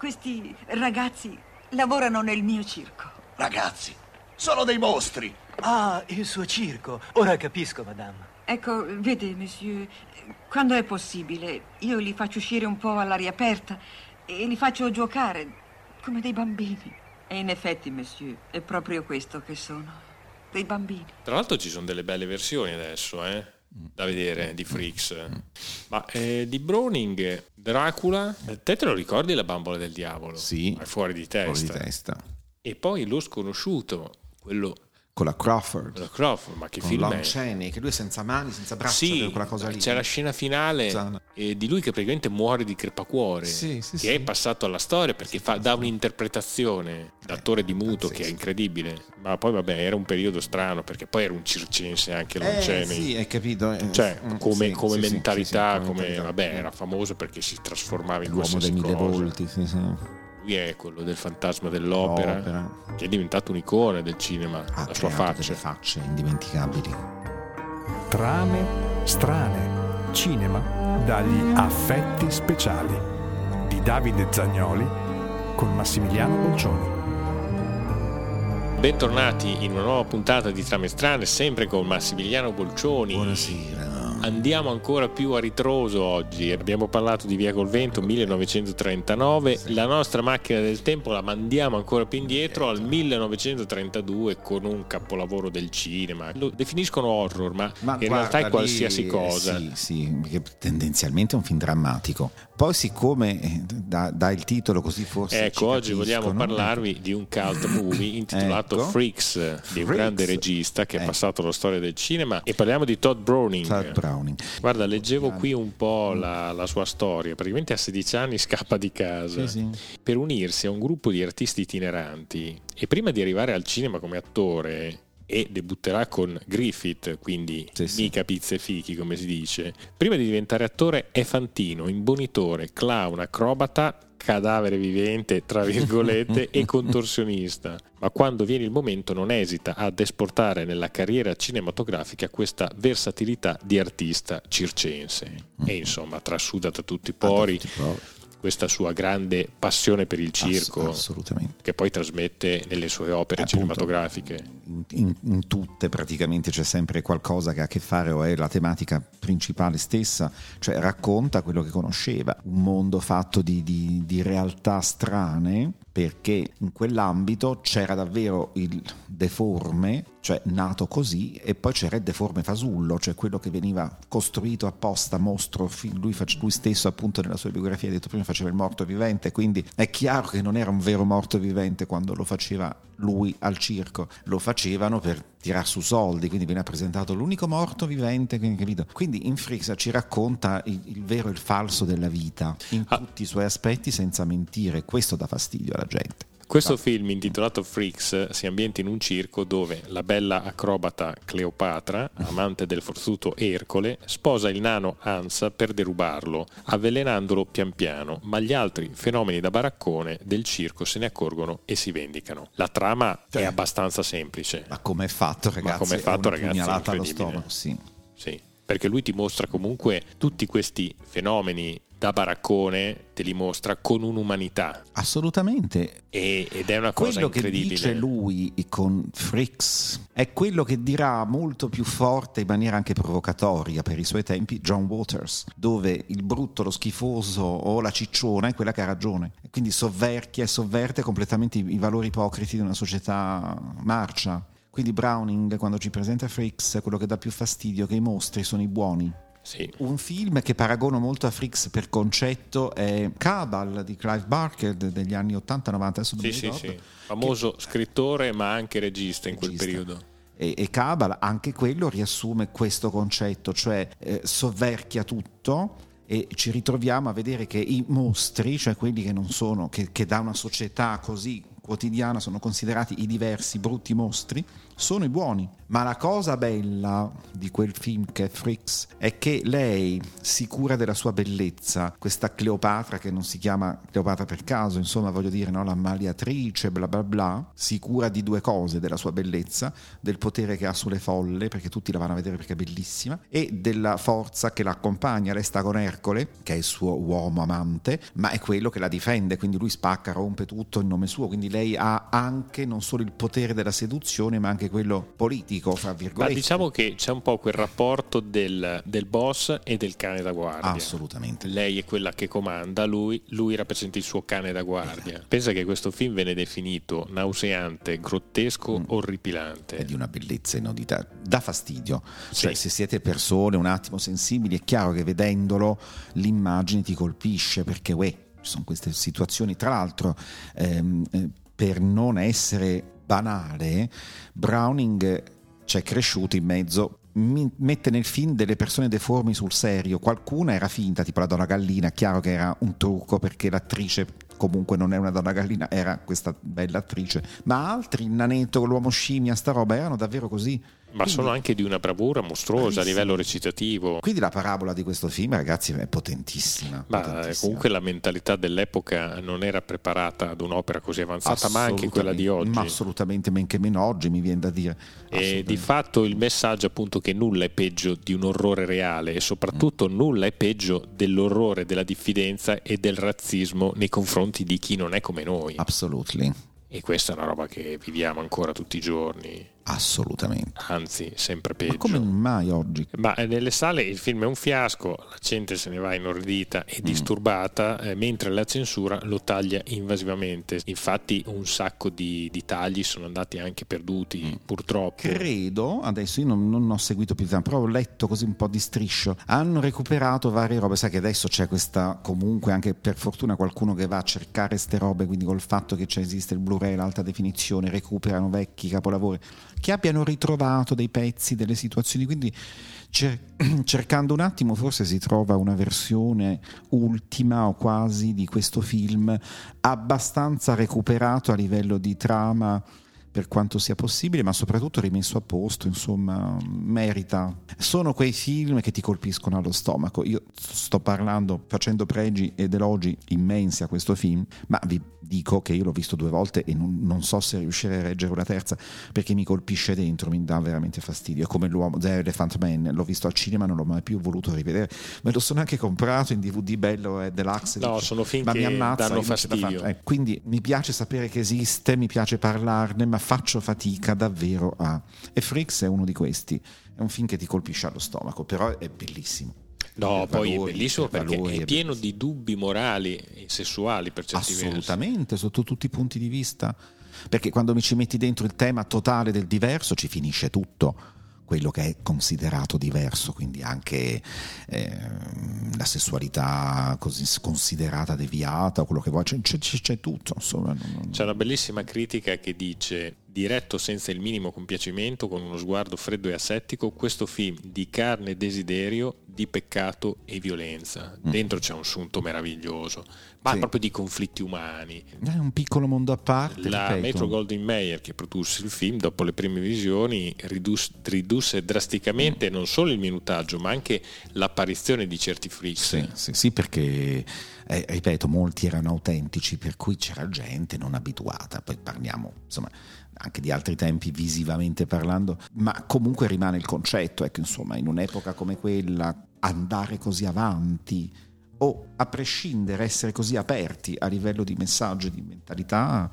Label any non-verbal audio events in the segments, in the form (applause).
questi ragazzi lavorano nel mio circo. Ragazzi, sono dei mostri. Ah, il suo circo. Ora capisco, madame. Ecco, vede, monsieur, quando è possibile, io li faccio uscire un po' all'aria aperta e li faccio giocare come dei bambini. E in effetti, monsieur, è proprio questo che sono. Dei bambini. Tra l'altro ci sono delle belle versioni adesso, eh? Da vedere di Freaks. Ma eh, di Browning, Dracula, te te lo ricordi la bambola del diavolo? Sì. È fuori di Fuori testa. di testa. E poi lo sconosciuto, quello Con la Crawford. della Crawford, ma che con film Lon è? Chaney, che lui è senza mani, senza braccia, Sì, quella cosa lì. c'è la scena finale Zana. eh, di lui che praticamente muore di crepacuore, Sì, sì, che sì. è passato alla storia perché fa- dà un'interpretazione d'attore di muto che è incredibile. Ma poi vabbè, era un periodo strano perché poi era un circense anche Lon Eh, Chaney. sì, hai capito. eh, Cioè, mm, come, come mentalità, come, vabbè, era famoso perché si trasformava in L'uomo qualsiasi dei mille volti, sì, sì. Lui è quello del fantasma dell'opera, L'opera. che è diventato un'icona del cinema, Ha la sua creato faccia. delle facce indimenticabili. Trame strane. Cinema dagli affetti speciali di Davide Zagnoli con Massimiliano Bolcioni. Bentornati in una nuova puntata di Trame Strane, sempre con Massimiliano Bolcioni. Buonasera. Andiamo ancora più a ritroso oggi. Abbiamo parlato di Via col Vento 1939. La nostra macchina del tempo la mandiamo ancora più indietro al 1932 con un capolavoro del cinema. Lo definiscono horror, ma, in guarda, realtà è lì, qualsiasi eh, cosa. Sì, sì, perché tendenzialmente è un film drammatico. Poi, siccome eh, dà, dà il titolo così forse. Ecco, oggi vogliamo parlarvi di un cult movie intitolato Ecco. Freaks di un Freaks. grande regista che è Ecco. passato alla storia del cinema e parliamo di Todd Browning. Todd Browning. Guarda, leggevo qui un po' la, la sua storia. Praticamente a 16 anni scappa di casa Sì, sì. per unirsi a un gruppo di artisti itineranti e prima di arrivare al cinema come attore e debutterà con Griffith, quindi Sì, sì. mica pizze fichi come si dice, prima di diventare attore è fantino, imbonitore, clown, acrobata, cadavere vivente, tra virgolette, (laughs) e contorsionista. Ma quando viene il momento non esita ad esportare nella carriera cinematografica questa versatilità di artista circense. E insomma trasuda da tutti i pori Questa sua grande passione per il Ass- circo assolutamente. che poi trasmette nelle sue opere Appunto. cinematografiche. In, in- in tutte praticamente c'è sempre qualcosa che ha a che fare o è la tematica principale stessa, cioè racconta quello che conosceva, un mondo fatto di, di- di realtà strane perché in quell'ambito c'era davvero il deforme, cioè nato così, e poi c'era il deforme fasullo, cioè quello che veniva costruito apposta, mostro, lui, lui stesso appunto nella sua biografia ha detto prima faceva il morto vivente, quindi è chiaro che non era un vero morto vivente quando lo faceva lui al circo, lo facevano per tirar su soldi, quindi viene presentato l'unico morto vivente, quindi, capito? Quindi in Frixa ci racconta il, il vero e il falso della vita, in Ah. tutti i suoi aspetti senza mentire, questo dà fastidio alla gente. Questo film intitolato Freaks si ambienta in un circo dove la bella acrobata Cleopatra, amante del forzuto Ercole, sposa il nano Ansa per derubarlo, avvelenandolo pian piano, ma gli altri fenomeni da baraccone del circo se ne accorgono e si vendicano. La trama è Cioè. abbastanza semplice. Ma come è fatto, ragazzi? com'è fatto, è una ragazzi, pugnalata allo stomaco, sì. Sì, perché lui ti mostra comunque tutti questi fenomeni da baraccone, te li mostra con un'umanità Assolutamente. e- ed è una cosa Quello che incredibile. dice lui con Fricks è quello che dirà molto più forte in maniera anche provocatoria per i suoi tempi John Waters, dove il brutto, lo schifoso o la cicciona è quella che ha ragione. Quindi sovverchia e sovverte completamente i, i valori ipocriti di una società marcia. Quindi Browning, quando ci presenta Fricks, quello che dà più fastidio che i mostri sono i buoni. Sì. Un film che paragono molto a Fricks per concetto è Cabal di Clive Barker de- degli anni 80-90, adesso non Sì, sì, ricordo. sì. Famoso scrittore ma anche regista in quel Regista. periodo. E, e Cabal, anche quello riassume questo concetto, cioè eh, sovverchia tutto e ci ritroviamo a vedere che i mostri, cioè quelli che non sono, che, che da una società così quotidiana sono considerati i diversi brutti mostri, sono i buoni. Ma la cosa bella di quel film che è Freaks è che lei si cura della sua bellezza, questa Cleopatra che non si chiama Cleopatra per caso, insomma voglio dire, no? la maliatrice, bla bla bla, si cura di due cose, della sua bellezza, del potere che ha sulle folle, perché tutti la vanno a vedere perché è bellissima, e della forza che la accompagna. Lei sta con Ercole, che è il suo uomo amante, ma è quello che la difende, quindi lui spacca, rompe tutto in nome suo, quindi lei ha anche non solo il potere della seduzione, ma anche quello politico, fra virgolette. Ma diciamo che c'è un po' quel rapporto del, del boss e del cane da guardia. Assolutamente. Lei è quella che comanda, lui, lui rappresenta il suo cane da guardia. Esatto. Pensa che questo film viene definito nauseante, grottesco, Mm. orripilante. È di una bellezza inaudita, dà fastidio. Sì. Cioè, se siete persone un attimo sensibili, è chiaro che vedendolo l'immagine ti colpisce perché uè, ci sono queste situazioni. Tra l'altro, ehm, eh, per non essere banale, Browning c'è cresciuto in mezzo. Mette nel film delle persone deformi sul serio, qualcuna era finta, tipo la donna gallina, chiaro che era un trucco perché l'attrice comunque non è una donna gallina, era questa bella attrice, ma altri, il nanetto, l'uomo scimmia, sta roba, erano davvero così. Ma Quindi- sono anche di una bravura mostruosa a Bravissimi. livello recitativo. Quindi la parabola di questo film, ragazzi, è potentissima. Ma eh, potentissima. comunque la mentalità dell'epoca non era preparata ad un'opera così avanzata, ma anche quella di oggi. Ma assolutamente, men che meno oggi mi viene da dire. E Assolutamente. di fatto il messaggio appunto che nulla è peggio di un orrore reale e soprattutto Mm. nulla è peggio dell'orrore, della diffidenza e del razzismo nei confronti di chi non è come noi. Absolutely. E questa è una roba che viviamo ancora tutti i giorni, Assolutamente. anzi sempre peggio. Ma come mai oggi? Ma eh, nelle sale il film è un fiasco, la gente se ne va inorridita Mm. e disturbata, eh, mentre la censura lo taglia invasivamente. Infatti un sacco di, di tagli sono andati anche perduti, Mm. purtroppo. Credo, adesso io non, non ho seguito più tanto, però ho letto così un po' di striscio. Hanno recuperato varie robe. Sai che adesso c'è questa, comunque, anche per fortuna qualcuno che va a cercare ste robe, quindi col fatto che c'è, esiste il Blu-ray, l'alta definizione, recuperano vecchi capolavori, che abbiano ritrovato dei pezzi, delle situazioni. Quindi cer- (clears throat) cercando un attimo forse si trova una versione ultima o quasi di questo film abbastanza recuperato a livello di trama per quanto sia possibile, ma soprattutto rimesso a posto, insomma, merita. Sono quei film che ti colpiscono allo stomaco. Io sto parlando, facendo pregi ed elogi immensi a questo film, ma vi dico che io l'ho visto due volte e non, non so se riuscirei a reggere una terza perché mi colpisce dentro, mi dà veramente fastidio. È come l'uomo The Elephant Man, l'ho visto al cinema, non l'ho mai più voluto rivedere. Me lo sono anche comprato in DVD bello e deluxe. No, dico, sono film ma che mi ammazza, danno fastidio. Eh, quindi mi piace sapere che esiste, mi piace parlarne, ma faccio fatica davvero a... E Freaks è uno di questi. È un film che ti colpisce allo stomaco, però è bellissimo. No, poi valori, è bellissimo per perché valori è è pieno bellissimo. di dubbi morali e sessuali per certi versi. Assolutamente, sotto tutti i punti di vista. Perché quando mi ci metti dentro il tema totale del diverso ci finisce tutto quello che è considerato diverso, quindi anche ehm, la sessualità così considerata deviata o quello che vuoi, c'è, c'è- c'è tutto. Insomma, C'è una bellissima critica che dice diretto senza il minimo compiacimento, con uno sguardo freddo e asettico, questo film di carne e desiderio, di peccato e violenza. Dentro c'è un sunto meraviglioso, ma Mm. Sì. proprio di conflitti umani. È un piccolo mondo a parte. La ripeto. Metro Goldwyn Mayer che produsse il film dopo le prime visioni ridus- ridusse drasticamente non solo il minutaggio ma anche l'apparizione di certi freaks. Sì, sì, sì, perché eh, ripeto, molti erano autentici, per cui c'era gente non abituata. Poi parliamo, insomma, anche di altri tempi visivamente parlando, ma comunque rimane il concetto, ecco, insomma, in un'epoca come quella andare così avanti o a prescindere essere così aperti a livello di messaggio e di mentalità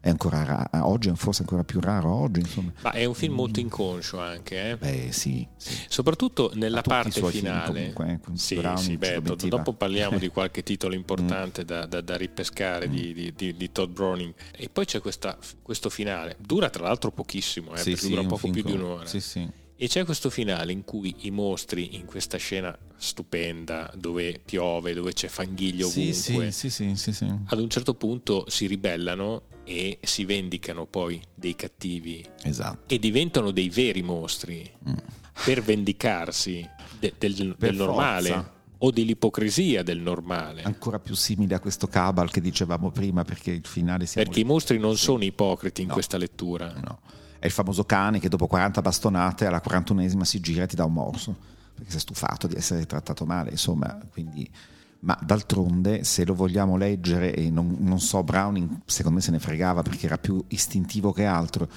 è ancora raro, oggi è forse ancora più raro oggi, insomma. Ma è un film molto inconscio anche, eh? Beh, sì, sì. soprattutto nella parte finale. comunque, eh, sì, Browning sì, beh, do- dopo parliamo di qualche titolo (laughs) importante da, da- da ripescare Mm. di, di- di- di Todd Browning. E poi c'è questa- questo finale, dura tra l'altro pochissimo, eh, Sì, perché sì, dura poco più di con- un'ora. Sì, sì. E c'è questo finale in cui i mostri, in questa scena stupenda, dove piove, dove c'è fanghiglio ovunque, sì, sì, sì. ad un certo punto si ribellano e si vendicano poi dei cattivi Esatto. e diventano dei veri mostri per vendicarsi de- del, Per del normale. forza. o dell'ipocrisia del normale. Ancora più simile a questo Cabal che dicevamo prima, perché il finale siamo Perché i mostri non sono ipocriti in No. questa lettura. No. È il famoso cane che dopo 40 bastonate alla 41esima si gira e ti dà un morso, perché si è stufato di essere trattato male, insomma, quindi... Ma d'altronde, se lo vogliamo leggere, e non, non so, Browning secondo me se ne fregava perché era più istintivo che altro,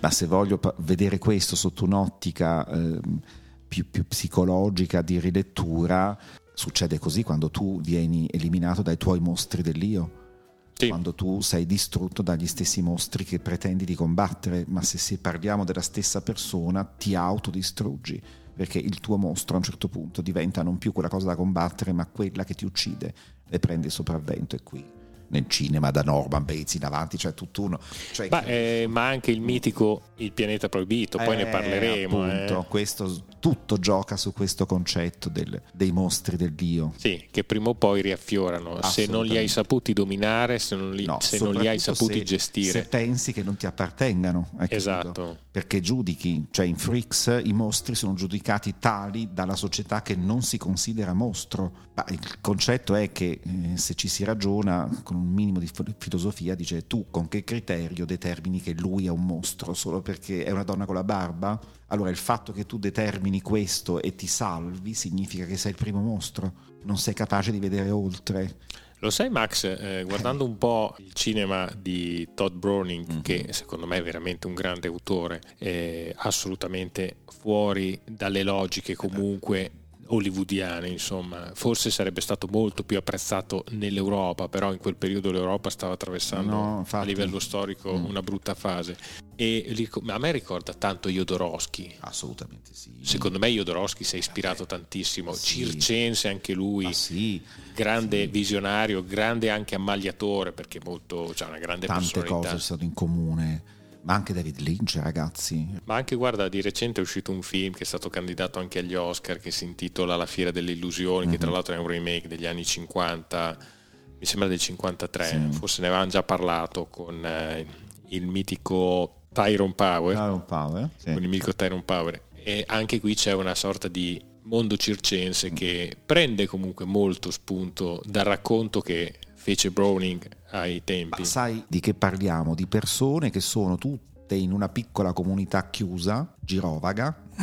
ma se voglio vedere questo sotto un'ottica ehm, più, più psicologica di rilettura, succede così quando tu vieni eliminato dai tuoi mostri dell'io Sì. quando tu sei distrutto dagli stessi mostri che pretendi di combattere, ma se, se parliamo della stessa persona ti autodistruggi, perché il tuo mostro a un certo punto diventa non più quella cosa da combattere, ma quella che ti uccide e prende il sopravvento e qui nel cinema da Norman Bates in avanti, cioè tutt'uno. Cioè, Beh, che- eh, ma anche il mitico Il pianeta proibito, poi ne eh, parleremo. appunto, eh. questo, tutto gioca su questo concetto del- dei mostri del Dio. Sì, che prima o poi riaffiorano. Se non li hai saputi dominare, se non li, No, se non li hai saputi se- gestire. Se pensi che non ti appartengano. Esatto. Perché giudichi, cioè in Freaks i mostri sono giudicati tali dalla società che non si considera mostro. Ma il concetto è che eh, se ci si ragiona con un minimo di fi- filosofia, dice tu con che criterio determini che lui è un mostro solo perché è una donna con la barba? Allora il fatto che tu determini questo e ti salvi significa che sei il primo mostro, non sei capace di vedere oltre. Lo sai Max, eh, guardando un po' il cinema di Todd Browning, Mhm. che secondo me è veramente un grande autore, è assolutamente fuori dalle logiche comunque hollywoodiane, insomma, forse sarebbe stato molto più apprezzato nell'Europa, però in quel periodo l'Europa stava attraversando No, a livello storico Mm. una brutta fase e a me ricorda tanto Jodorowsky. Assolutamente sì. Secondo me Jodorowsky si è ispirato tantissimo, Sì. circense anche lui sì, grande sì. visionario, grande anche ammaliatore perché molto, c'ha una grande tante personalità. cose sono in comune, ma anche David Lynch, ragazzi. Ma anche guarda, di recente è uscito un film che è stato candidato anche agli Oscar che si intitola La fiera delle illusioni, che tra Mhm. l'altro è un remake degli anni 50, mi sembra del 53, Sì. forse ne avevamo già parlato con eh, il mitico Tyrone Power, Aaron Power, sì. con il mitico Tyrone Power. E anche qui c'è una sorta di mondo circense Mm. che prende comunque molto spunto dal racconto che fece Browning ai tempi. Ma sai di che parliamo? Di persone che sono tutte in una piccola comunità chiusa, girovaga, (clears throat)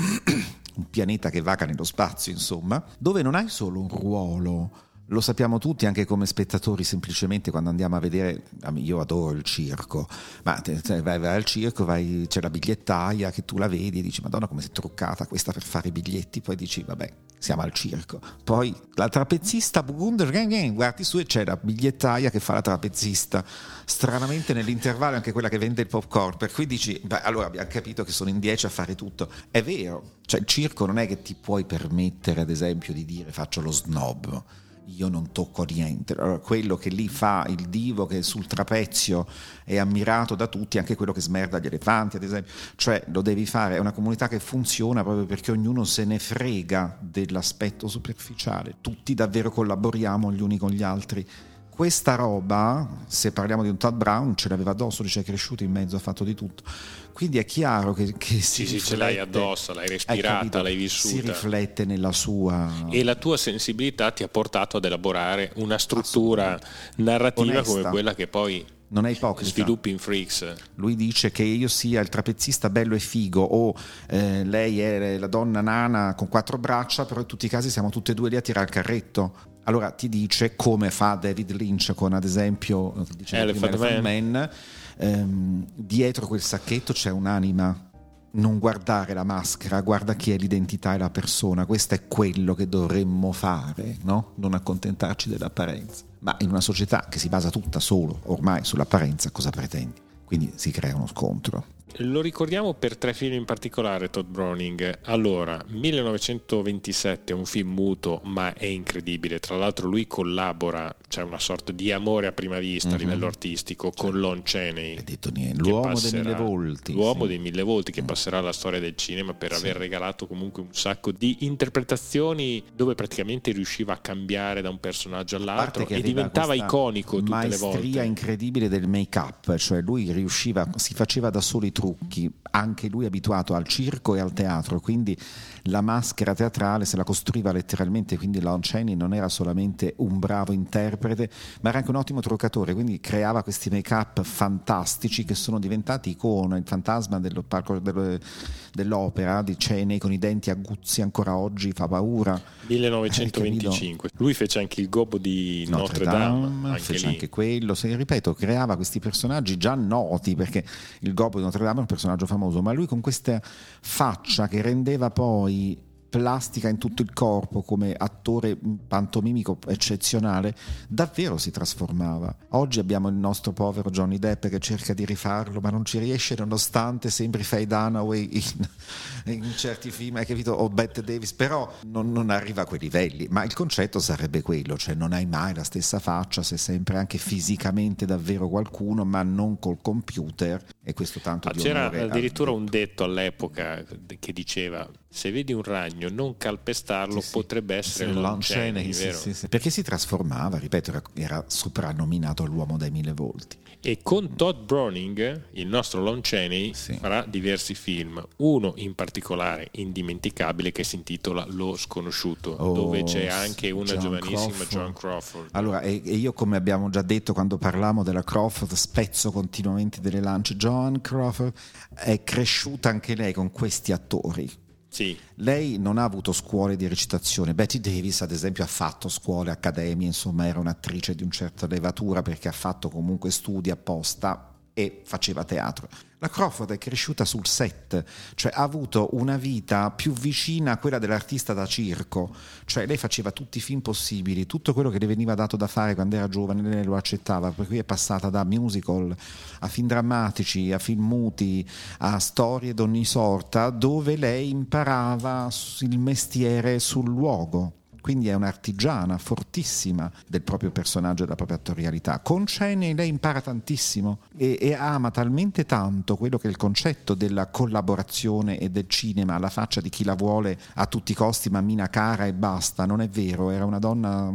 un pianeta che vaga nello spazio, insomma, dove non hai solo un ruolo. Lo sappiamo tutti anche come spettatori, semplicemente quando andiamo a vedere, io adoro il circo, ma vai, vai al circo, vai- c'è la bigliettaia che tu la vedi e dici Madonna come si è truccata questa per fare i biglietti, poi dici vabbè siamo al circo. Poi la trapezzista guardi su e c'è la bigliettaia che fa la trapezzista. Stranamente nell'intervallo anche quella che vende il popcorn, per cui dici, beh, allora abbiamo capito che sono in dieci a fare tutto. È vero, cioè il circo non è che ti puoi permettere ad esempio di dire faccio lo snob. Io non tocco niente. Allora, quello che lì fa il divo che sul trapezio è ammirato da tutti, anche quello che smerda gli elefanti, ad esempio. Cioè, lo devi fare, è una comunità che funziona proprio perché ognuno se ne frega dell'aspetto superficiale. Tutti davvero collaboriamo gli uni con gli altri. Questa roba, se parliamo di un Todd Brown, ce l'aveva addosso, ci è cresciuto in mezzo, ha fatto di tutto. Quindi è chiaro che, che si Sì, sì, ce l'hai riflette- addosso, l'hai hai respirata, capito? l'hai Si vissuta. riflette nella sua... E la tua sensibilità ti ha portato ad elaborare una struttura narrativa Onesta. come quella che poi Non è ipocrita. sviluppi in Freaks. Lui dice che io sia il trapezzista bello e figo o eh, lei è la donna nana con quattro braccia, però in tutti i casi siamo tutte e due lì a tirare il carretto. Allora ti dice come fa David Lynch con ad esempio eh, Elephant Man. Man, ehm, dietro quel sacchetto c'è un'anima. Non guardare la maschera, guarda chi è l'identità e la persona. Questo è quello che dovremmo fare, no? Non accontentarci dell'apparenza. Ma in una società che si basa tutta solo ormai sull'apparenza, cosa pretendi? Quindi si crea uno scontro. Lo ricordiamo per tre film in particolare, Todd Browning. Allora, 1927 è un film muto, ma è incredibile. Tra l'altro lui collabora, c'è una sorta di amore a prima vista a Mhm. livello artistico con Lon Chaney. Hai detto niente. L'uomo dei passerà- mille volti. L'uomo sì. dei mille volti che passerà alla storia del cinema per Sì. aver regalato comunque un sacco di interpretazioni dove praticamente riusciva a cambiare da un personaggio all'altro e diventava iconico tutte le maestria volte. incredibile del make up, cioè lui riusciva, si faceva da solo i trucchi, anche lui abituato al circo e al teatro, quindi la maschera teatrale se la costruiva letteralmente, quindi Lon Chaney non era solamente un bravo interprete, ma era anche un ottimo truccatore, quindi creava questi make-up fantastici che sono diventati icona, il fantasma dello, dell'opera di Chaney con i denti aguzzi ancora oggi fa paura. 1925, lui fece anche il gobbo di Notre, Notre Dame, Dame anche fece lì. anche quello, se, ripeto, creava questi personaggi già noti perché il gobbo di Notre Dame è un personaggio famoso, ma lui con questa faccia che rendeva poi plastica in tutto il corpo come attore pantomimico eccezionale, davvero si trasformava. Oggi abbiamo il nostro povero Johnny Depp che cerca di rifarlo, ma non ci riesce nonostante sembri Faye Dunaway in, (laughs) in certi film, hai capito? O Bette Davis, però non, non, arriva a quei livelli. Ma il concetto sarebbe quello, cioè non hai mai la stessa faccia, sei sempre anche fisicamente davvero qualcuno, ma non col computer e questo tanto ah, C'era addirittura un detto all'epoca che diceva se vedi un ragno non calpestarlo sì, potrebbe essere sì, Lonceni, sì, sì, perché si trasformava, ripeto, era, era soprannominato l'uomo dai mille volti. E con Todd Browning, il nostro Lon Chaney, farà diversi film, uno in particolare indimenticabile che si intitola Lo sconosciuto, oh, dove c'è anche una John giovanissima Crawford. John Crawford. Allora, e, e, io come abbiamo già detto quando parlavamo della Crawford, spezzo continuamente delle lance, John Crawford è cresciuta anche lei con questi attori sì. Lei non ha avuto scuole di recitazione. Betty Davis, ad esempio, ha fatto scuole, accademie, insomma, era un'attrice di una certa levatura perché ha fatto comunque studi apposta e faceva teatro. La Crawford è cresciuta sul set, cioè ha avuto una vita più vicina a quella dell'artista da circo, cioè lei faceva tutti i film possibili, tutto quello che le veniva dato da fare quando era giovane, lei lo accettava, per cui è passata da musical a film drammatici, a film muti, a storie d'ogni sorta, dove lei imparava il mestiere sul luogo quindi è un'artigiana fortissima del proprio personaggio e della propria attorialità. Con Cheney lei impara tantissimo e, e, ama talmente tanto quello che è il concetto della collaborazione e del cinema alla faccia di chi la vuole a tutti i costi, mammina cara e basta. Non è vero, era una donna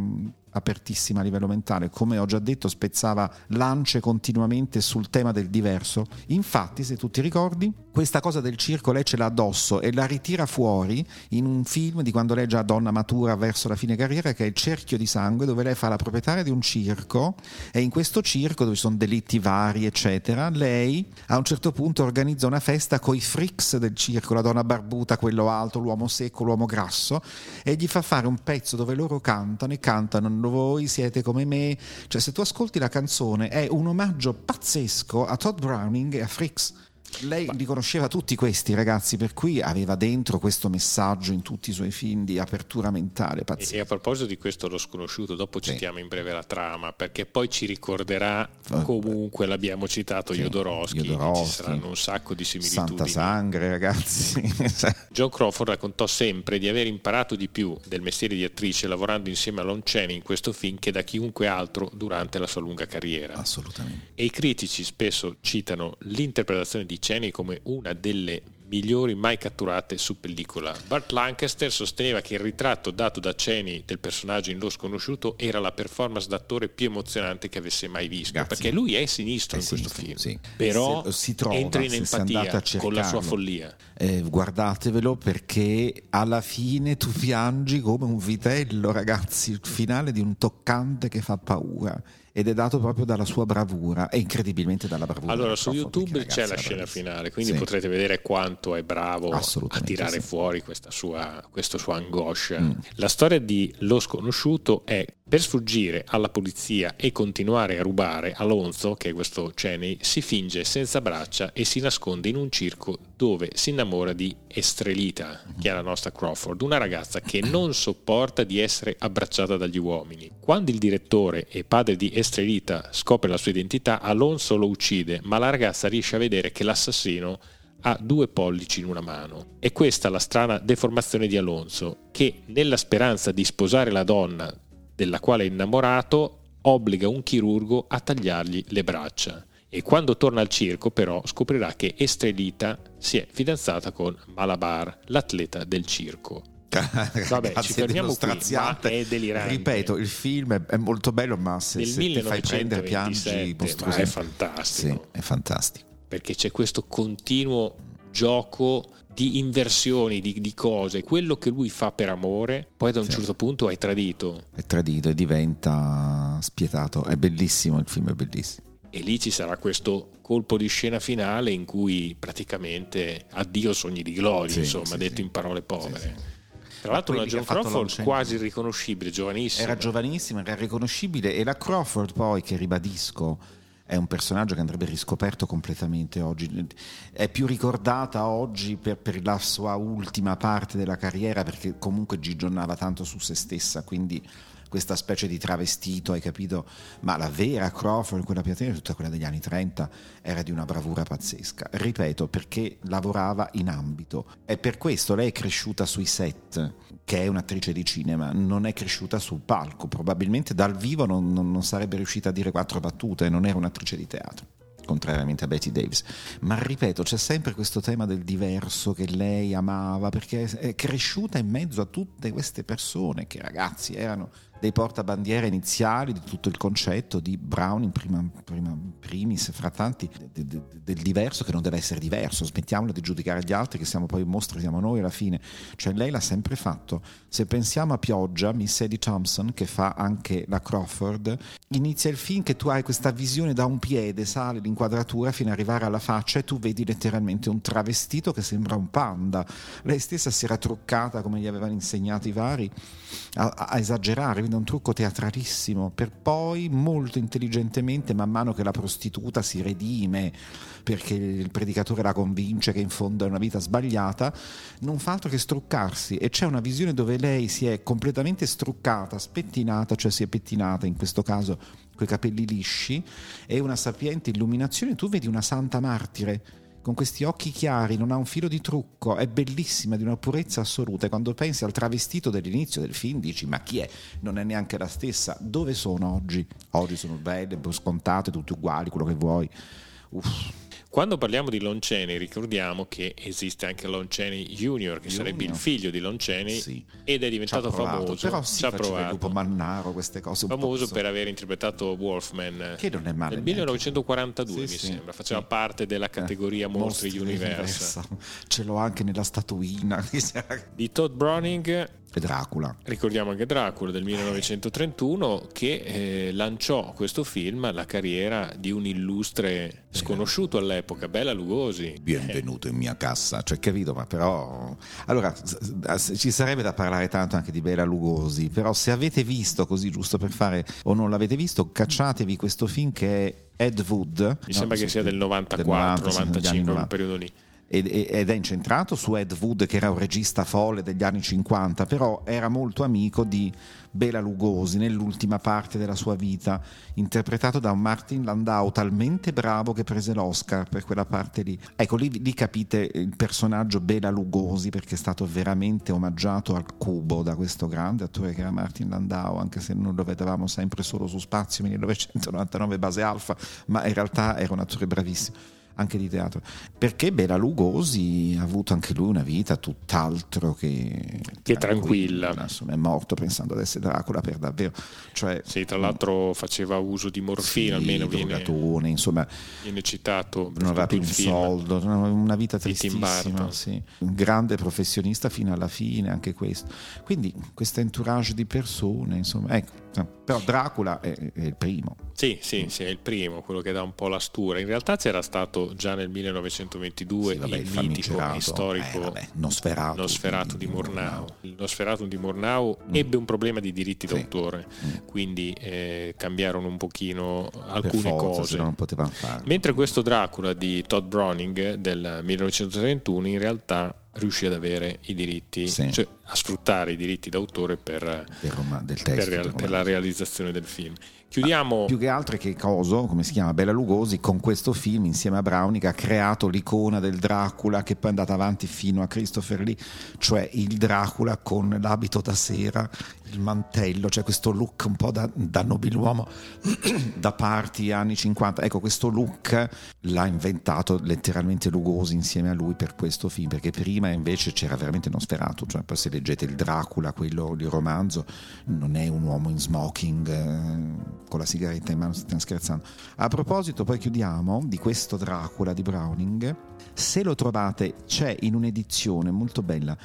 apertissima a livello mentale, come ho già detto spezzava lance continuamente sul tema del diverso. Infatti, se tu ti ricordi, questa cosa del circo lei ce l'ha addosso e la ritira fuori in un film di quando lei è già donna matura verso la fine carriera, che è Il cerchio di sangue, dove lei fa la proprietaria di un circo e in questo circo, dove ci sono delitti vari, eccetera, lei a un certo punto organizza una festa con i freaks del circo, la donna barbuta, quello alto, l'uomo secco, l'uomo grasso, e gli fa fare un pezzo dove loro cantano e cantano voi siete come me. Cioè, se tu ascolti la canzone, è un omaggio pazzesco a Todd Browning e a Fricks. Lei li conosceva tutti questi ragazzi, per cui aveva dentro questo messaggio in tutti i suoi film di apertura mentale. Pazzesco. E a proposito di questo l'ho sconosciuto, dopo sì. citiamo in breve la trama, perché poi ci ricorderà comunque, l'abbiamo citato, sì. Jodorowsky, Jodorowsky, ci saranno un sacco di similitudini. Santa sangre ragazzi. (laughs) John Crawford raccontò sempre di aver imparato di più del mestiere di attrice lavorando insieme a Lon Chaney in questo film che da chiunque altro durante la sua lunga carriera. Assolutamente. E i critici spesso citano l'interpretazione di Cheney come una delle migliori mai catturate su pellicola. Bart Lancaster sosteneva che il ritratto dato da Cheney del personaggio in Lo sconosciuto era la performance d'attore più emozionante che avesse mai visto, Grazie. perché lui è sinistro è in questo film, sì. però si trova, entra in empatia con la sua follia. Eh, guardatevelo perché alla fine tu piangi come un vitello, ragazzi, il finale di un toccante che fa paura ed è dato proprio dalla sua bravura e incredibilmente dalla bravura. Allora su YouTube c'è la scena finale, quindi sì. potrete vedere quanto è bravo a tirare sì. fuori sua, questo suo angoscia. Mm. La storia di Lo sconosciuto è per sfuggire alla polizia e continuare a rubare, Alonso, che è questo Cheney, si finge senza braccia e si nasconde in un circo dove si innamora di Estrelita, che è la nostra Crawford, una ragazza che non sopporta di essere abbracciata dagli uomini. Quando il direttore e padre di Estrelita scopre la sua identità, Alonso lo uccide, ma la ragazza riesce a vedere che l'assassino ha due pollici in una mano. E questa la strana deformazione di Alonso, che nella speranza di sposare la donna della quale è innamorato, obbliga un chirurgo a tagliargli le braccia. E quando torna al circo, però, scoprirà che Estrelita si è fidanzata con Malabar, l'atleta del circo. (laughs) Vabbè, ci fermiamo qui, ma è delirante. Ripeto, il film è molto bello, ma se, se ti fai prendere piangi mostruosi. è fantastico. Sì, è fantastico. perché c'è questo continuo gioco di inversioni, di, di, cose, quello che lui fa per amore, poi da un sì. certo punto è tradito. È tradito e diventa spietato. È bellissimo il film, è bellissimo. E lì ci sarà questo colpo di scena finale in cui praticamente addio sogni di gloria, sì, insomma, sì, detto in parole povere. Tra l'altro una John Crawford quasi riconoscibile, giovanissima. Era giovanissima, era riconoscibile e la Crawford poi, che ribadisco, è un personaggio che andrebbe riscoperto completamente oggi. È più ricordata oggi per, per, la sua ultima parte della carriera perché comunque gigionnava tanto su se stessa, quindi questa specie di travestito, hai capito? Ma la vera Crawford, quella piatina, tutta quella degli anni 30, era di una bravura pazzesca. Ripeto, perché lavorava in ambito. E per questo lei è cresciuta sui set, che è un'attrice di cinema, non è cresciuta sul palco. Probabilmente dal vivo non, non, non sarebbe riuscita a dire quattro battute, non era un'attrice di teatro contrariamente a Betty Davis. Ma ripeto, c'è sempre questo tema del diverso che lei amava, perché è cresciuta in mezzo a tutte queste persone che ragazzi erano dei portabandiere iniziali di tutto il concetto di Brown in prima, prima primis, fra tanti, de, de, del diverso che non deve essere diverso, smettiamola di giudicare gli altri che siamo poi mostri, siamo noi alla fine. Cioè lei l'ha sempre fatto. Se pensiamo a Pioggia, Miss Eddie Thompson, che fa anche la Crawford, inizia il film che tu hai questa visione da un piede, sale l'inquadratura fino ad arrivare alla faccia e tu vedi letteralmente un travestito che sembra un panda. Lei stessa si era truccata come gli avevano insegnato i vari a, a esagerare da un trucco teatralissimo, per poi molto intelligentemente, man mano che la prostituta si redime, perché il predicatore la convince che in fondo è una vita sbagliata, non fa altro che struccarsi. E c'è una visione dove lei si è completamente struccata, spettinata, cioè si è pettinata in questo caso coi capelli lisci e una sapiente illuminazione, tu vedi una santa martire con questi occhi chiari, non ha un filo di trucco, è bellissima, di una purezza assoluta. E quando pensi al travestito dell'inizio del film dici ma chi è? Non è neanche la stessa. Dove sono oggi? Oggi sono belle, scontate, tutte uguali, quello che vuoi. Uff quando parliamo di Lon Chaney ricordiamo che esiste anche Lon Chaney Junior, che Junior. sarebbe il figlio di Lon Chaney sì. ed è diventato provato, famoso. Però si provato. il lupo mannaro, queste cose. Famoso per aver interpretato Wolfman. Che non è male. Nel 1942 sì, mi sì. sembra, faceva parte della categoria eh, Mostri, Mostri. Ce l'ho anche nella statuina. (laughs) di Todd Browning e Dracula. Ricordiamo anche Dracula del 1931 che eh, lanciò questo film la carriera di un illustre sconosciuto all'epoca, Bela Lugosi. Benvenuto in mia cassa, cioè capito, ma però... Allora, ci sarebbe da parlare tanto anche di Bela Lugosi, però se avete visto, così giusto per fare, o non l'avete visto, cacciatevi questo film che è Ed Wood. Mi no, sembra che sia del 94, del 90, 95, quel periodo lì ed è incentrato su Ed Wood che era un regista folle degli anni 50 però era molto amico di Bela Lugosi nell'ultima parte della sua vita interpretato da un Martin Landau talmente bravo che prese l'Oscar per quella parte lì. Ecco lì, lì capite il personaggio Bela Lugosi perché è stato veramente omaggiato al cubo da questo grande attore che era Martin Landau anche se non lo vedevamo sempre solo su Spazio 1999 base alfa ma in realtà era un attore bravissimo anche di teatro, perché Bela Lugosi ha avuto anche lui una vita tutt'altro che, che tranquilla. Insomma, è morto pensando ad essere Dracula per davvero. Cioè, sì, tra l'altro faceva uso di morfina, sì, almeno viene, insomma, viene citato. Non aveva più un soldo, una vita tristissima. Sì. Un grande professionista fino alla fine, anche questo. Quindi questo entourage di persone, insomma, ecco però Dracula è, è, il primo. Sì, sì, sì, è il primo, quello che dà un po' la stura. In realtà c'era stato già nel 1922 sì, vabbè, il, il mitico e storico eh, vabbè, Nosferatu, Nosferatu di, di Murnau. Il Nosferatu di Murnau mm. ebbe un problema di diritti sì. d'autore, mm. quindi eh, cambiarono un pochino alcune forza, cose. Non potevano. Mentre questo Dracula di Todd Browning del 1931 in realtà riuscì ad avere i diritti, sì. cioè a sfruttare i diritti d'autore per, Roma, testo, per, per la realizzazione del film. Chiudiamo. Più che altro che Coso, come si chiama Bella Lugosi, con questo film insieme a Browning ha creato l'icona del Dracula che poi è andata avanti fino a Christopher Lee, cioè il Dracula con l'abito da sera, il mantello, cioè questo look un po' da, da nobiluomo (clears throat) da parti anni 50. Ecco, questo look l'ha inventato letteralmente Lugosi insieme a lui per questo film, perché prima invece c'era veramente Nosferatu, cioè poi se leggete il Dracula, quello di romanzo, non è un uomo in smoking. Eh, con la sigaretta in mano, stiamo scherzando. A proposito, poi chiudiamo di questo Dracula di Browning. Se lo trovate, c'è in un'edizione molto bella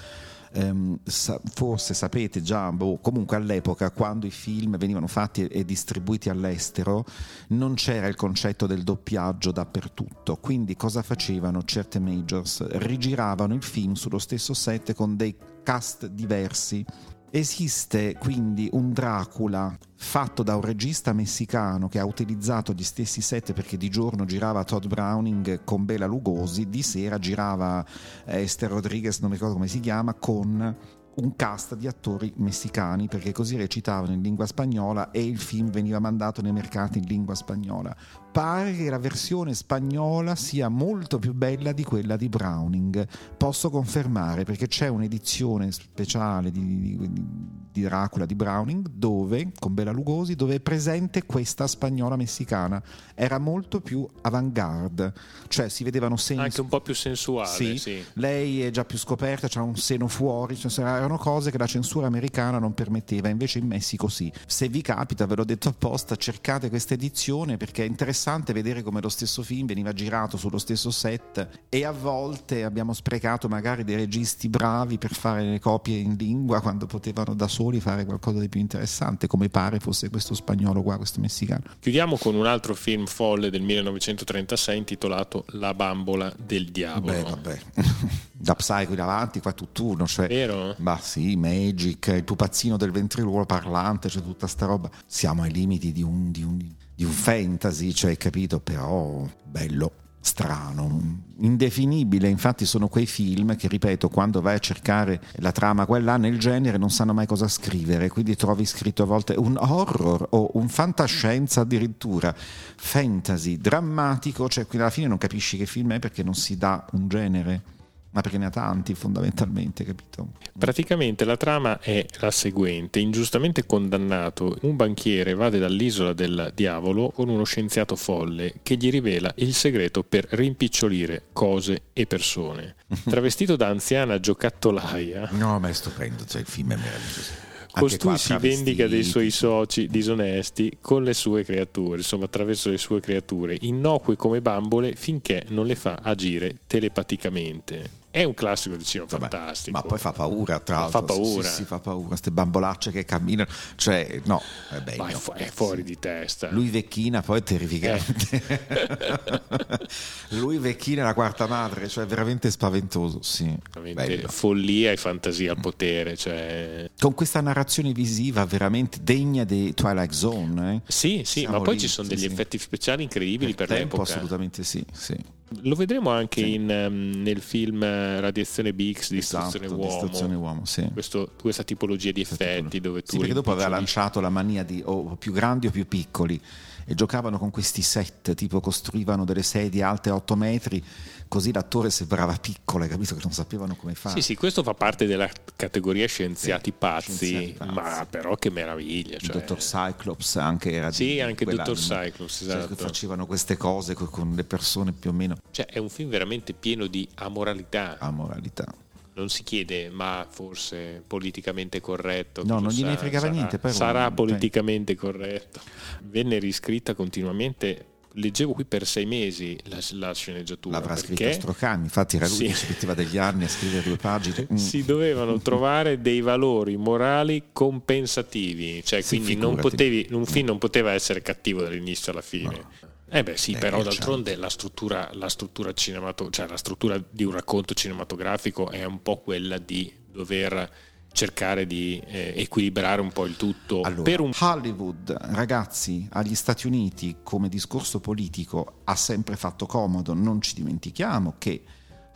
ehm, sa- forse sapete già, boh, comunque all'epoca quando i film venivano fatti e, e distribuiti all'estero non c'era il concetto del doppiaggio dappertutto, quindi cosa facevano certe majors? Rigiravano il film sullo stesso set con dei cast diversi Esiste quindi un Dracula fatto da un regista messicano che ha utilizzato gli stessi set perché di giorno girava Todd Browning con Bela Lugosi, di sera girava eh, Esther Rodriguez, non mi ricordo come si chiama, con un cast di attori messicani perché così recitavano in lingua spagnola e il film veniva mandato nei mercati in lingua spagnola pare che la versione spagnola sia molto più bella di quella di Browning. Posso confermare perché c'è un'edizione speciale di, di, di Dracula di Browning dove, con Bella Lugosi, dove è presente questa spagnola messicana. Era molto più avant-garde, cioè si vedevano seni. Anche un po' più sensuale. Sì, sì. lei è già più scoperta, c'ha un seno fuori, cioè, erano cose che la censura americana non permetteva, invece in Messico sì. Se vi capita, ve l'ho detto apposta, cercate questa edizione perché è interessante interessante vedere come lo stesso film veniva girato sullo stesso set e a volte abbiamo sprecato magari dei registi bravi per fare le copie in lingua quando potevano da soli fare qualcosa di più interessante, come pare fosse questo spagnolo qua, questo messicano. Chiudiamo con un altro film folle del 1936 intitolato La bambola del diavolo. Beh, vabbè. (laughs) da Psycho in avanti fa tutt'uno, cioè, Vero? Ma sì, Magic, il pupazzino del ventriloquo parlante, c'è cioè tutta sta roba. Siamo ai limiti di un, di un, di un fantasy, cioè, capito? Però bello strano, indefinibile. Infatti, sono quei film che, ripeto, quando vai a cercare la trama quella nel genere, non sanno mai cosa scrivere. Quindi trovi scritto a volte un horror o un fantascienza addirittura, fantasy, drammatico, cioè alla fine non capisci che film è perché non si dà un genere ma perché ne ha tanti fondamentalmente, capito? Praticamente la trama è la seguente: ingiustamente condannato, un banchiere evade dall'isola del diavolo con uno scienziato folle che gli rivela il segreto per rimpicciolire cose e persone. (laughs) Travestito da anziana giocattolaia. No, ma è stupendo, cioè il film è meraviglioso. Costui si vendica dei suoi soci disonesti con le sue creature, insomma attraverso le sue creature, innocue come bambole finché non le fa agire telepaticamente. È un classico di cinema Vabbè, fantastico. Ma poi fa paura, tra l'altro. Fa paura. Sì, sì, fa paura. Queste bambolacce che camminano. Cioè, no, è bello. È, fu- è fuori sì. di testa. Lui vecchina, poi è terrificante. Eh. (laughs) Lui vecchina la quarta madre, cioè veramente spaventoso. Sì, veramente follia e fantasia al potere. Cioè... Con questa narrazione visiva veramente degna di Twilight Zone. Eh? Sì, sì, Siamo ma poi lì, ci sono degli effetti speciali incredibili per, per tempo, l'epoca. Assolutamente sì, sì. Lo vedremo anche sì. in, um, nel film Radiazione BX Distruzione esatto, Uomo. Distruzione Uomo sì. Questo, questa tipologia di questa effetti tipologia. dove tu. Sì, perché dopo aveva lanciato la mania di o più grandi o più piccoli e giocavano con questi set, tipo costruivano delle sedie alte 8 metri, così l'attore sembrava piccolo, hai capito che non sapevano come fare. Sì, sì, questo fa parte della categoria scienziati, sì, pazzi, scienziati pazzi, ma però che meraviglia. Cioè... Il dottor Cyclops anche era Sì, di anche il dottor Cyclops, esatto. Cioè, facevano queste cose con le persone più o meno. Cioè, è un film veramente pieno di amoralità. Amoralità non si chiede ma forse politicamente corretto. No, non gliene fregava sarà, niente. Però, sarà politicamente corretto. Venne riscritta continuamente. Leggevo qui per sei mesi la, la sceneggiatura. L'avrà perché... scritta Strocani, infatti era lui sì. che metteva degli anni a scrivere due pagine. Mm. (laughs) Si dovevano trovare dei valori morali compensativi, cioè sì, quindi non potevi, un film non poteva essere cattivo dall'inizio alla fine. No. Eh beh sì, eh, però d'altronde certo. la struttura, la struttura, cinemato- cioè la struttura di un racconto cinematografico è un po' quella di dover cercare di eh, equilibrare un po' il tutto. Allora, per un... Hollywood, ragazzi, agli Stati Uniti come discorso politico ha sempre fatto comodo, non ci dimentichiamo che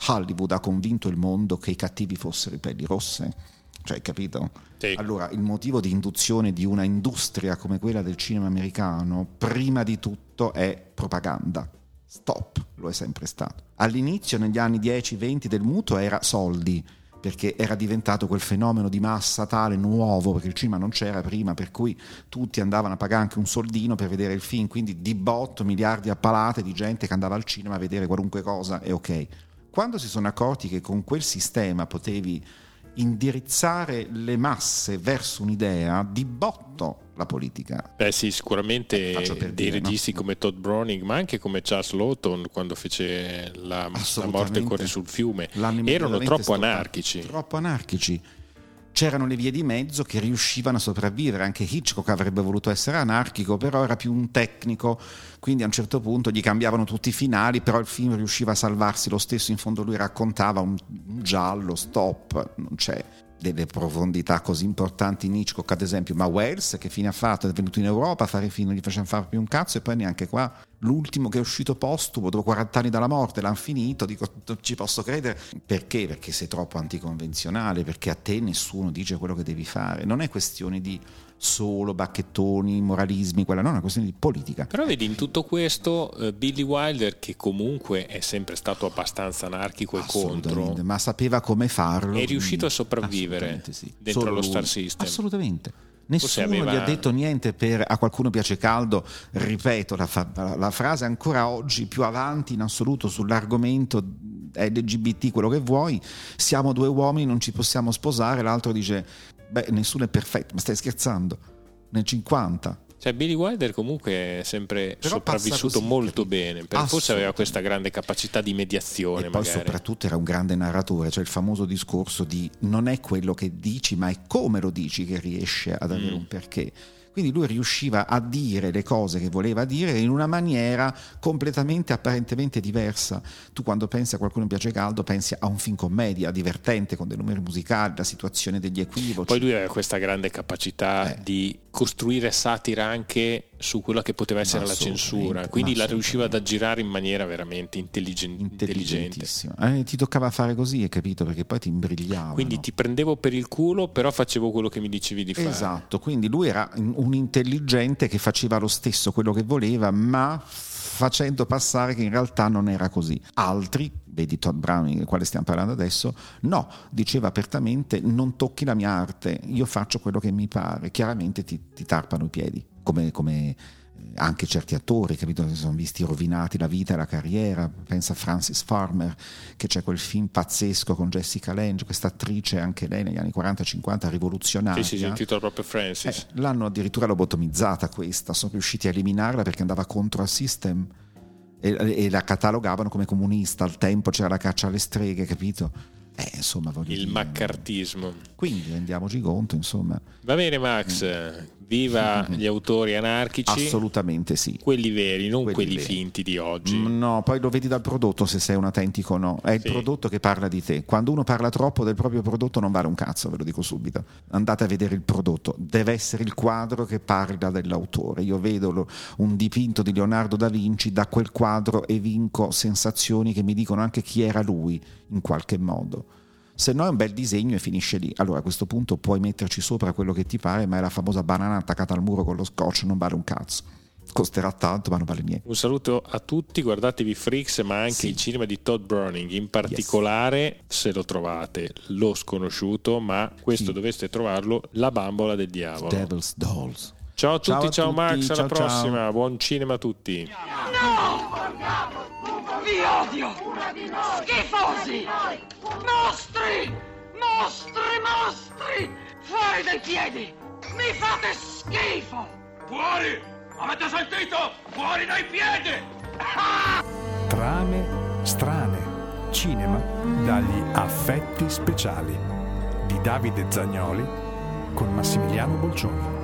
Hollywood ha convinto il mondo che i cattivi fossero i pelli rosse cioè, capito? Sì. Allora, il motivo di induzione di una industria come quella del cinema americano, prima di tutto, è propaganda. Stop, lo è sempre stato. All'inizio, negli anni 10-20 del mutuo, era soldi, perché era diventato quel fenomeno di massa tale nuovo, perché il cinema non c'era prima, per cui tutti andavano a pagare anche un soldino per vedere il film, quindi di botto, miliardi a palate di gente che andava al cinema a vedere qualunque cosa, e ok. Quando si sono accorti che con quel sistema potevi indirizzare le masse verso un'idea di botto la politica. Beh sì, sicuramente dei dire, registi no? come Todd Browning, ma anche come Charles Lawton quando fece la, la morte corre sul fiume, erano troppo anarchici. Troppo anarchici. C'erano le vie di mezzo che riuscivano a sopravvivere, anche Hitchcock avrebbe voluto essere anarchico, però era più un tecnico, quindi a un certo punto gli cambiavano tutti i finali, però il film riusciva a salvarsi lo stesso, in fondo lui raccontava un, giallo, stop, non c'è delle profondità così importanti in Hitchcock ad esempio ma Wells che fine ha fatto? è venuto in Europa a fare film non gli facevano fare più un cazzo e poi neanche qua l'ultimo che è uscito postumo dopo 40 anni dalla morte l'hanno finito dico non ci posso credere perché? perché sei troppo anticonvenzionale perché a te nessuno dice quello che devi fare non è questione di solo bacchettoni, moralismi, quella non è una questione di politica. Però vedi in tutto questo uh, Billy Wilder che comunque è sempre stato abbastanza anarchico e contro, ma sapeva come farlo. È riuscito a sopravvivere sì. dentro Solo lo lui. Star System. Assolutamente. Nessuno aveva... gli ha detto niente per a qualcuno piace caldo, ripeto la, fa, la frase ancora oggi più avanti in assoluto sull'argomento LGBT, quello che vuoi, siamo due uomini, non ci possiamo sposare, l'altro dice beh nessuno è perfetto, ma stai scherzando? Nel 50. Cioè Billy Wilder comunque è sempre Però sopravvissuto così, molto bene, forse aveva questa grande capacità di mediazione E poi magari. soprattutto era un grande narratore, cioè il famoso discorso di non è quello che dici, ma è come lo dici che riesce ad avere Mm. un perché. Quindi lui riusciva a dire le cose che voleva dire in una maniera completamente, apparentemente diversa. Tu quando pensi a qualcuno piace caldo, pensi a un film commedia divertente con dei numeri musicali, la situazione degli equivoci. Poi lui aveva questa grande capacità Eh. di costruire satira anche su quella che poteva essere la censura, quindi la riusciva ad aggirare in maniera veramente intelligen- intelligente. Eh, ti toccava fare così, hai capito? Perché poi ti imbrigliava. Quindi ti prendevo per il culo, però facevo quello che mi dicevi di fare. Esatto, quindi lui era un intelligente che faceva lo stesso quello che voleva, ma facendo passare che in realtà non era così. Altri, vedi Todd Browning, del quale stiamo parlando adesso, no, diceva apertamente non tocchi la mia arte, io faccio quello che mi pare. Chiaramente ti, ti tarpano i piedi, come, come anche certi attori, capito, si sono visti rovinati la vita e la carriera. Pensa a Francis Farmer, che c'è quel film pazzesco con Jessica Lange, questa attrice anche lei negli anni 40-50 rivoluzionaria. Sì, sì, si intitola proprio Francis. Eh, l'hanno addirittura lobotomizzata questa, sono riusciti a eliminarla perché andava contro al system e, e la catalogavano come comunista. Al tempo c'era la caccia alle streghe, capito? Eh, insomma, voglio Il dire. maccartismo. Quindi rendiamoci conto, insomma. Va bene Max, viva gli autori anarchici, Assolutamente sì. quelli veri, non Quelli quelli veri. finti di oggi. Mm, No, poi lo vedi dal prodotto se sei un autentico o no. È il Sì. prodotto che parla di te. Quando uno parla troppo del proprio prodotto non vale un cazzo, ve lo dico subito. Andate a vedere il prodotto. Deve essere il quadro che parla dell'autore. Io vedo lo- un dipinto di Leonardo da Vinci, da quel quadro evinco sensazioni che mi dicono anche chi era lui in qualche modo. Se no è un bel disegno e finisce lì. Allora a questo punto puoi metterci sopra quello che ti pare, ma è la famosa banana attaccata al muro con lo scotch, non vale un cazzo. Costerà tanto, ma non vale niente. Un saluto a tutti, guardatevi Freaks, ma anche Sì. il cinema di Todd Browning, in particolare, se lo trovate, Lo Sconosciuto, ma questo Sì. dovreste trovarlo, La Bambola del Diavolo. Devil's Dolls. Ciao a tutti, Ciao ciao, a tutti, Max, alla ciao, ciao. prossima, buon cinema a tutti. Vi odio! Schifosi! Mostri! Mostri, mostri! Fuori dai piedi! Mi fate schifo! Fuori! Avete sentito? Fuori dai piedi! Trame strane. Cinema dagli affetti speciali di Davide Zagnoli con Massimiliano Bolcioni.